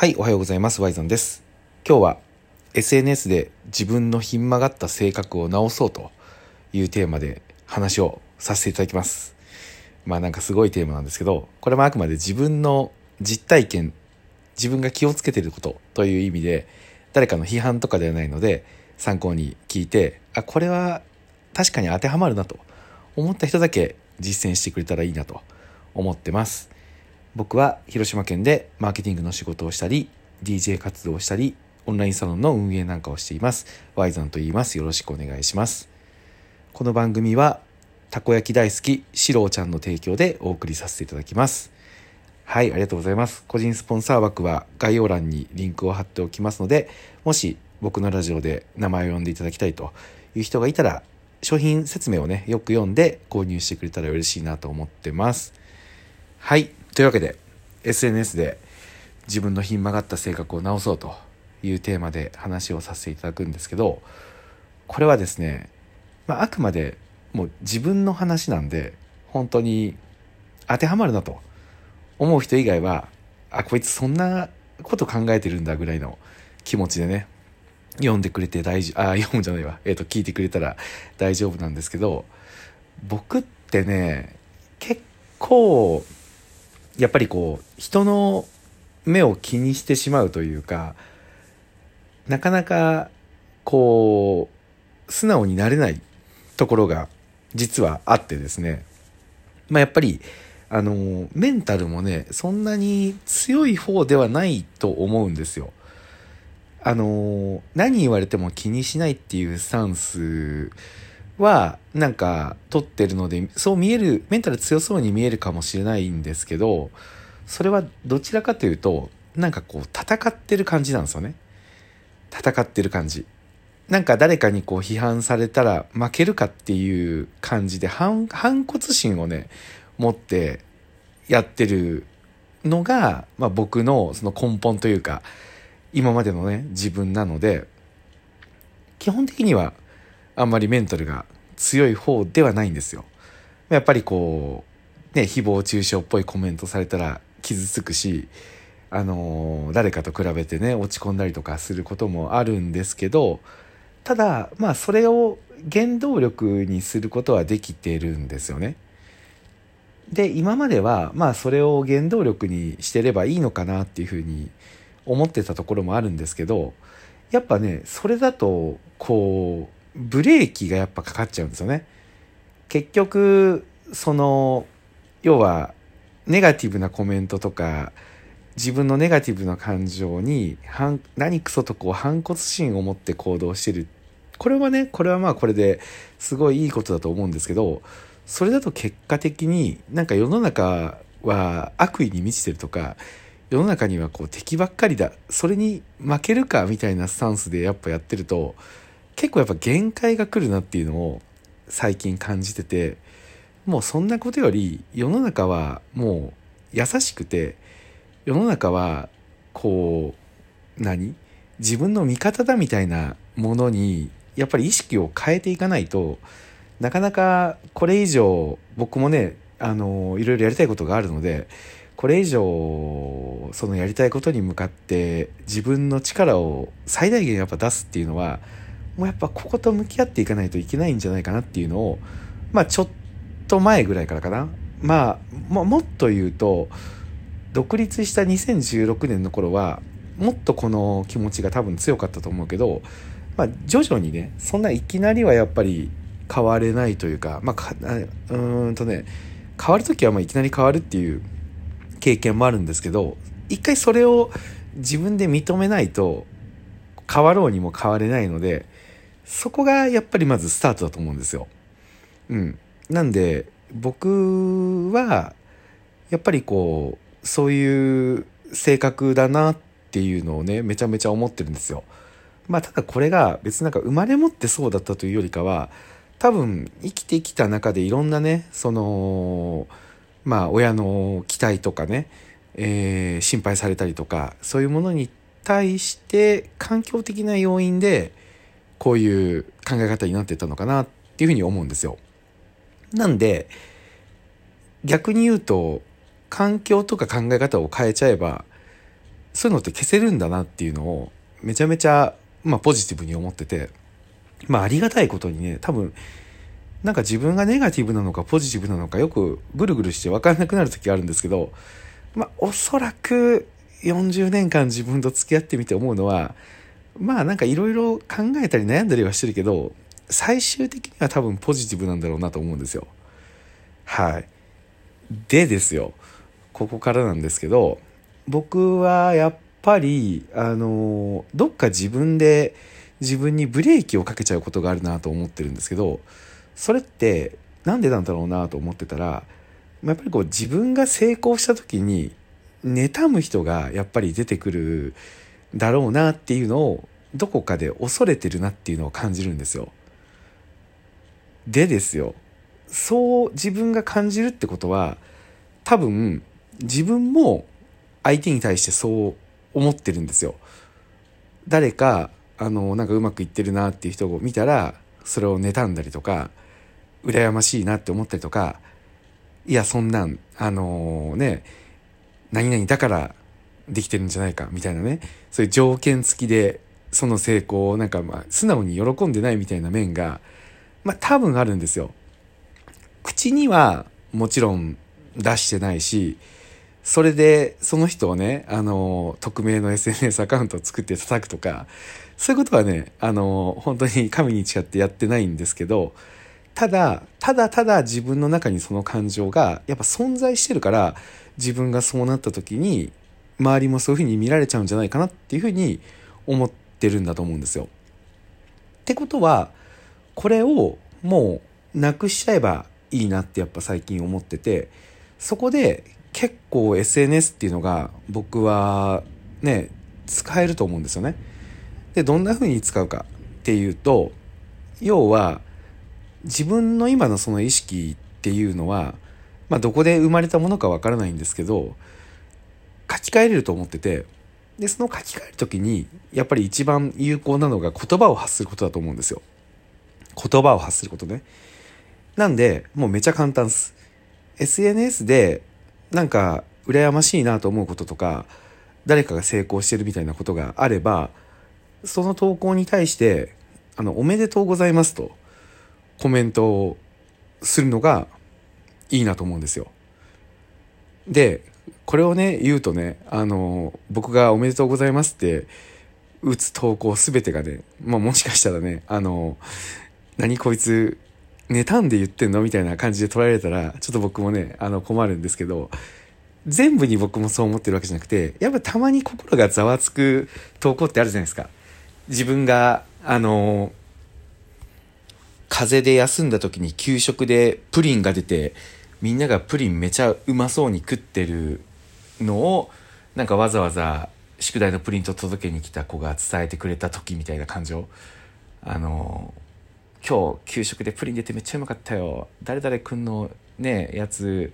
はい、おはようございます。ワイゾンです。今日は SNS で自分のひん曲がった性格を直そうというテーマで話をさせていただきます。まあなんかすごいテーマなんですけど、これもあくまで自分の実体験、自分が気をつけていることという意味で、誰かの批判とかではないので、参考に聞いて、あ、これは確かに当てはまるなと思った人だけ実践してくれたらいいなと思ってます。僕は広島県でマーケティングの仕事をしたり DJ 活動をしたりオンラインサロンの運営なんかをしています。ワイザンと言います。よろしくお願いします。この番組はたこ焼き大好きシローちゃんの提供でお送りさせていただきます。はいありがとうございます。個人スポンサー枠は概要欄にリンクを貼っておきますのでもし僕のラジオで名前を呼んでいただきたいという人がいたら商品説明をねよく読んで購入してくれたら嬉しいなと思ってます。はい。というわけで、SNS で自分のひん曲がった性格を直そうというテーマで話をさせていただくんですけど、これはですね、まあ、あくまでもう自分の話なんで、本当に当てはまるなと思う人以外は、あ、こいつそんなこと考えてるんだぐらいの気持ちでね、読んでくれて大丈夫、あ、読むじゃないわ。えっ、と、聞いてくれたら大丈夫なんですけど、僕ってね、結構、やっぱりこう人の目を気にしてしまうというかなかなかこう素直になれないところが実はあってですねまあやっぱりあのメンタルもねそんなに強い方ではないと思うんですよ。あの何言われても気にしないっていうスタンスはなんか取ってるのでそう見えるメンタル強そうに見えるかもしれないんですけどそれはどちらかというとなんかこう戦ってる感じなんですよね。戦ってる感じ。なんか誰かにこう批判されたら負けるかっていう感じで反反骨心をね持ってやってるのが、まあ、僕のその根本というか今までのね自分なので基本的にはあんまりメンタルが強い方ではないんですよ。やっぱりこう、ね、誹謗中傷っぽいコメントされたら傷つくし、あのー、誰かと比べてね、落ち込んだりとかすることもあるんですけど、ただ、まあそれを原動力にすることはできてるんですよね。で、今までは、まあそれを原動力にしてればいいのかなっていうふうに思ってたところもあるんですけど、やっぱね、それだと、こう、ブレーキがやっぱかかっちゃうんですよね。結局、その、要は、ネガティブなコメントとか、自分のネガティブな感情に、何クソとこう反骨心を持って行動してる。これはね、これはまあこれですごいいいことだと思うんですけど、それだと結果的になんか世の中は悪意に満ちてるとか、世の中にはこう敵ばっかりだ。それに負けるかみたいなスタンスでやっぱやってると、結構やっぱ限界が来るなっていうのを最近感じててもうそんなことより世の中はもう優しくて世の中はこう何？自分の味方だみたいなものにやっぱり意識を変えていかないとなかなかこれ以上僕もねあのいろいろやりたいことがあるのでこれ以上そのやりたいことに向かって自分の力を最大限やっぱ出すっていうのはもうやっぱここと向き合っていかないといけないんじゃないかなっていうのを、まあちょっと前ぐらいからかな。まあ、ももっと言うと、独立した2016年の頃は、もっとこの気持ちが多分強かったと思うけど、まあ徐々にね、そんないきなりはやっぱり変われないというか、まあか、うんとね、変わるときはまあいきなり変わるっていう経験もあるんですけど、一回それを自分で認めないと、変わろうにも変われないので、そこがやっぱりまずスタートだと思うんですよ。うん。なんで、僕は、やっぱりこう、そういう性格だなっていうのをね、めちゃめちゃ思ってるんですよ。まあ、ただこれが別になんか生まれ持ってそうだったというよりかは、多分生きてきた中でいろんなね、その、まあ、親の期待とかね、えー、心配されたりとか、そういうものに対して環境的な要因で、こういう考え方になってたのかなっていうふうに思うんですよ。なんで、逆に言うと、環境とか考え方を変えちゃえば、そういうのって消せるんだなっていうのをめちゃめちゃ、まあ、ポジティブに思ってて、まあ、ありがたいことにね多分なんか自分がネガティブなのかポジティブなのかよくぐるぐるして分かんなくなる時があるんですけど、まあ、おそらく40年間自分と付き合ってみて思うのはまあなんかいろいろ考えたり悩んだりはしてるけど最終的には多分ポジティブなんだろうなと思うんですよ。はい。でですよ。ここからなんですけど僕はやっぱりあのどっか自分で自分にブレーキをかけちゃうことがあるなと思ってるんですけどそれって何でなんだろうなと思ってたらやっぱりこう自分が成功した時に妬む人がやっぱり出てくるだろうなっていうのをどこかで恐れてるなっていうのを感じるんですよ。でですよそう自分が感じるってことは多分自分も相手に対してそう思ってるんですよ。誰かあのなんかうまくいってるなっていう人を見たらそれを妬んだりとか羨ましいなって思ったりとかいやそんなんあのー、ね何々だからできてるんじゃないかみたいなねそういう条件付きでその成功をなんかまあ素直に喜んでないみたいな面がまあ多分あるんですよ。口にはもちろん出してないしそれでその人をねあの匿名の SNS アカウントを作って叩くとかそういうことはねあの本当に 神に誓ってやってないんですけどただ、ただただ自分の中にその感情がやっぱ存在してるから、自分がそうなった時に、周りもそういうふうに見られちゃうんじゃないかなっていうふうに思ってるんだと思うんですよ。ってことは、これをもうなくしちゃえばいいなってやっぱ最近思ってて、そこで結構 SNS っていうのが僕はね、使えると思うんですよね。で、どんな風に使うかっていうと、要は自分の今のその意識っていうのは、まあ、どこで生まれたものかわからないんですけど書き換えれると思っててでその書き換える時にやっぱり一番有効なのが言葉を発することだと思うんですよ。言葉を発することね。なんでもうめちゃ簡単です。SNS でなんか羨ましいなと思うこととか誰かが成功してるみたいなことがあればその投稿に対してあのおめでとうございますとコメントをするのがいいなと思うんですよ。で、これをね、言うとね、あの、僕がおめでとうございますって打つ投稿すべてがね、まあもしかしたらね、あの、何こいつ、妬んで言ってんの？みたいな感じで捉えられたら、ちょっと僕もね、あの困るんですけど、全部に僕もそう思ってるわけじゃなくて、やっぱたまに心がざわつく投稿ってあるじゃないですか。自分が、あの、風邪で休んだ時に給食でプリンが出てみんながプリンめちゃうまそうに食ってるのをなんかわざわざ宿題のプリント届けに来た子が伝えてくれた時みたいな感情。あの今日給食でプリン出てめっちゃうまかったよ。誰々くんのねやつ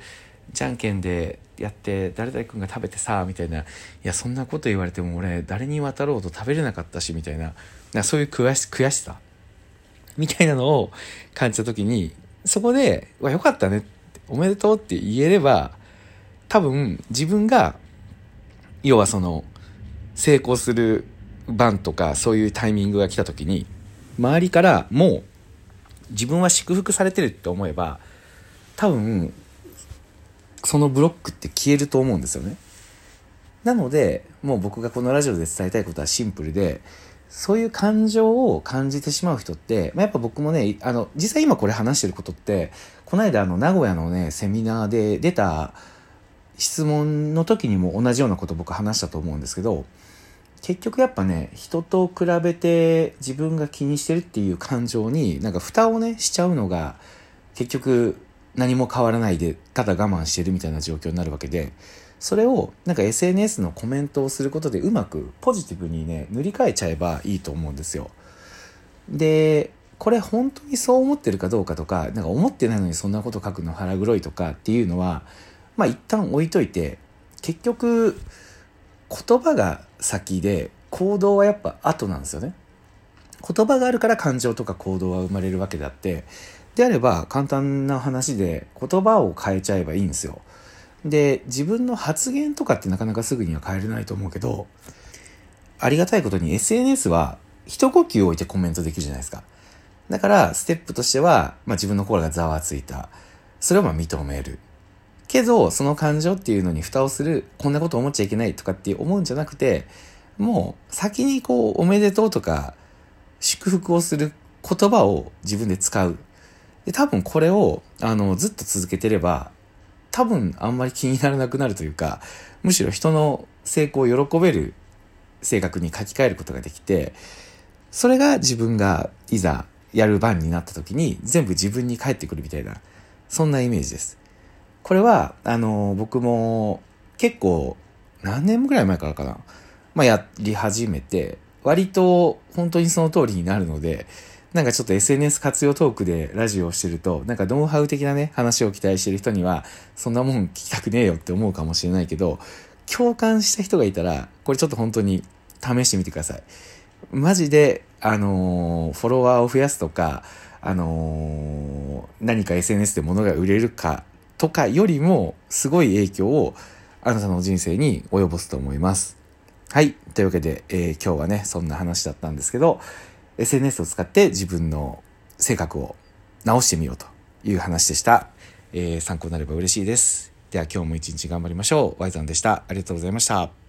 じゃんけんでやって誰々くんが食べてさみたいな。いやそんなこと言われても俺誰に渡ろうと食べれなかったしみたいな。なそういう悔し悔しさ。みたいなのを感じた時に、そこで、わ、よかったね、おめでとうって言えれば、多分自分が、要はその、成功する番とかそういうタイミングが来た時に、周りからもう自分は祝福されてるって思えば、多分、そのブロックって消えると思うんですよね。なので、もう僕がこのラジオで伝えたいことはシンプルで、そういう感情を感じてしまう人って、まあ、やっぱ僕もね、あの、実際今これ話してることって、この間あの、名古屋のね、セミナーで出た質問の時にも同じようなこと僕話したと思うんですけど、結局やっぱね、人と比べて自分が気にしてるっていう感情になんか蓋をね、しちゃうのが、結局何も変わらないで、ただ我慢してるみたいな状況になるわけで、それをなんか SNS のコメントをすることでうまくポジティブにね塗り替えちゃえばいいと思うんですよ。でこれ本当にそう思ってるかどうかとかなんか思ってないのにそんなこと書くの腹黒いとかっていうのはまあ一旦置いといて結局言葉が先で行動はやっぱ後なんですよね。言葉があるから感情とか行動は生まれるわけであってであれば簡単な話で言葉を変えちゃえばいいんですよ。で、自分の発言とかってなかなかすぐには変えれないと思うけど、ありがたいことに SNS は一呼吸置いてコメントできるじゃないですか。だから、ステップとしては、まあ自分の心がざわついた。それをま認める。けど、その感情っていうのに蓋をする、こんなこと思っちゃいけないとかって思うんじゃなくて、もう先にこう、おめでとうとか、祝福をする言葉を自分で使う。で、多分これを、あの、ずっと続けてれば、多分あんまり気にならなくなるというか、むしろ人の成功を喜べる性格に書き換えることができて、それが自分がいざやる番になった時に全部自分に返ってくるみたいな、そんなイメージです。これは、あの、僕も結構何年ぐらい前からかな、まあ、やり始めて、割と本当にその通りになるので、なんかちょっと SNS 活用トークでラジオをしてると、なんかノウハウ的なね、話を期待してる人には、そんなもん聞きたくねえよって思うかもしれないけど、共感した人がいたら、これちょっと本当に試してみてください。マジで、あのー、フォロワーを増やすとか、あのー、何か SNS で物が売れるかとかよりも、すごい影響をあなたの人生に及ぼすと思います。はい。というわけで、えー、今日はね、そんな話だったんですけど、SNS を使って自分の性格を直してみようという話でした。えー、参考になれば嬉しいです。では今日も一日頑張りましょう。Y さんでした。ありがとうございました。